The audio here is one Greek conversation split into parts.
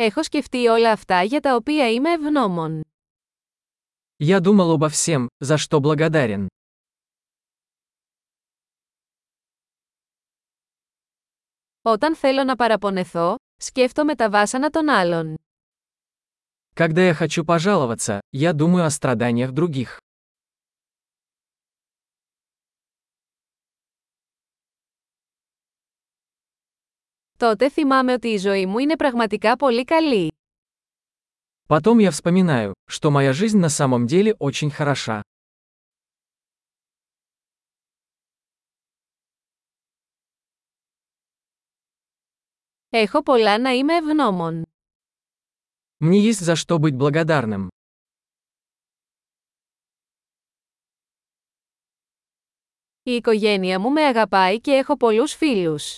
Έχω σκεφτεί όλα αυτά για τα οποία είμαι ευγνώμων. Я думал обо всем, за что благодарен. Όταν θέλω να παραπονεθώ, σκέφτομαι τα βάσανα των άλλων. Когда я хочу пожаловаться, я думаю о страданиях других. Τότε θυμάμαι ότι η ζωή μου είναι πραγματικά πολύ καλή. Потом я вспоминаю, что моя жизнь на самом деле очень хороша. Έχω πολλά να είμαι ευγνώμων. Мне есть за что быть благодарным. Η οικογένεια μου με αγαπάει και έχω πολλούς φίλους.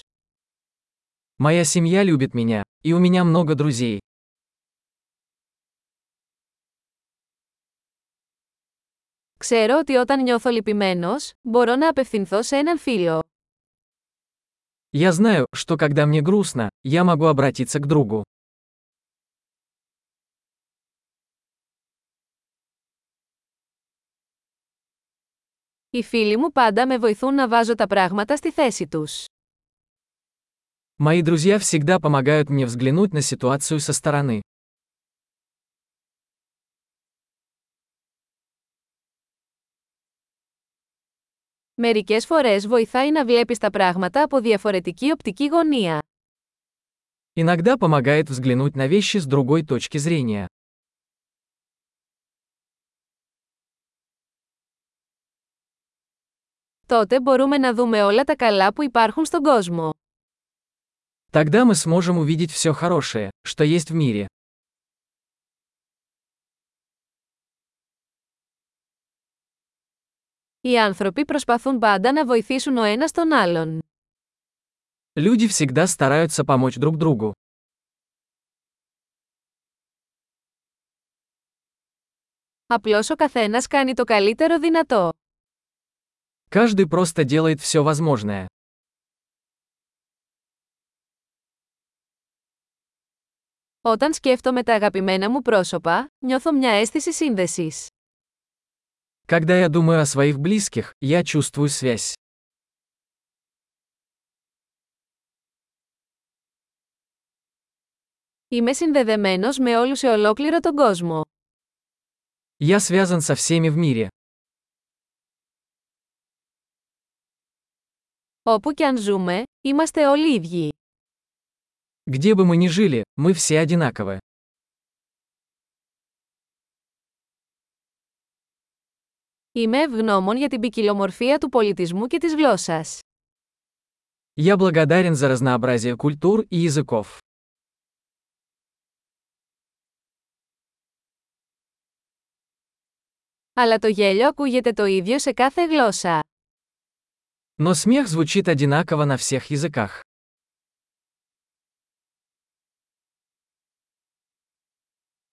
Моя семья любит меня, и у меня много друзей. Ξέρω ότι όταν νιώθω λυπημένος, μπορώ να απευθυνθώ σε έναν φίλο. Я знаю, что когда мне грустно, я могу обратиться к другу. Οι φίλοι μου πάντα με βοηθούν να βάζω τα πράγματα στη θέση τους. Мои друзья всегда помогают мне взглянуть на ситуацию со стороны. Μερικές φορές βοηθάει να βλέπεις τα πράγματα από διαφορετική οπτική γωνία. Иногда помогает взглянуть на вещи с другой точки зрения. Τότε μπορούμε να δούμε όλα τα καλά που υπάρχουν στον κόσμο. Тогда мы сможем увидеть все хорошее, что есть в мире. Οι άνθρωποι προσπαθούν πάντα να βοηθήσουν ο ένας τον άλλον. Люди всегда стараются помочь друг другу. Απλώς ο καθένας κάνει το καλύτερο δυνατό. Каждый просто делает все возможное. Όταν σκέφτομαι τα αγαπημένα μου πρόσωπα, νιώθω μια αίσθηση σύνδεσης. Когда я думаю о своих близких, я чувствую связь. Είμαι συνδεδεμένος με όλους σε ολόκληρο τον κόσμο. Я связан со всеми в мире. Όπου και αν ζούμε, είμαστε όλοι ίδιοι. Где бы мы ни жили, мы все одинаковы. Είμαι ευγνώμων για την ποικιλομορφία του πολιτισμού και της γλώσσας. Я благодарен за разнообразие культур и языков. Αλλά το γέλιο ακούγεται το ίδιο σε κάθε γλώσσα. Но смех звучит одинаково на всех языках.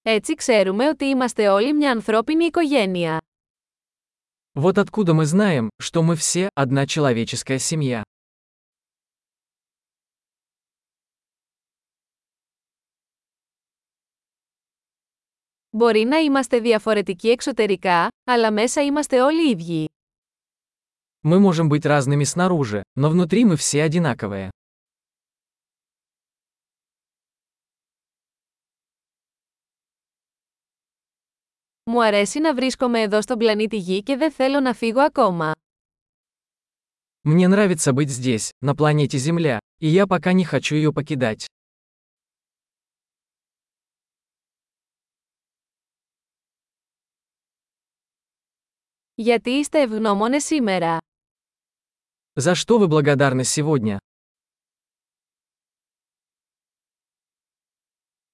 Έτσι ξέρουμε ότι είμαστε όλοι μια ανθρώπινη οικογένεια. Вот откуда мы знаем, что мы все одна человеческая семья. Μπορεί να είμαστε διαφορετικοί εξωτερικά, αλλά μέσα είμαστε όλοι ίδιοι. Мы можем быть разными снаружи, но внутри мы все одинаковые. Μου αρέσει να βρίσκομαι εδώ στον πλανήτη Γη και δεν θέλω να φύγω ακόμα. Мне нравится быть здесь, на планете Земля, и я пока не хочу ее покидать. Γιατί είστε ευγνώμονες σήμερα. За что вы благодарны сегодня?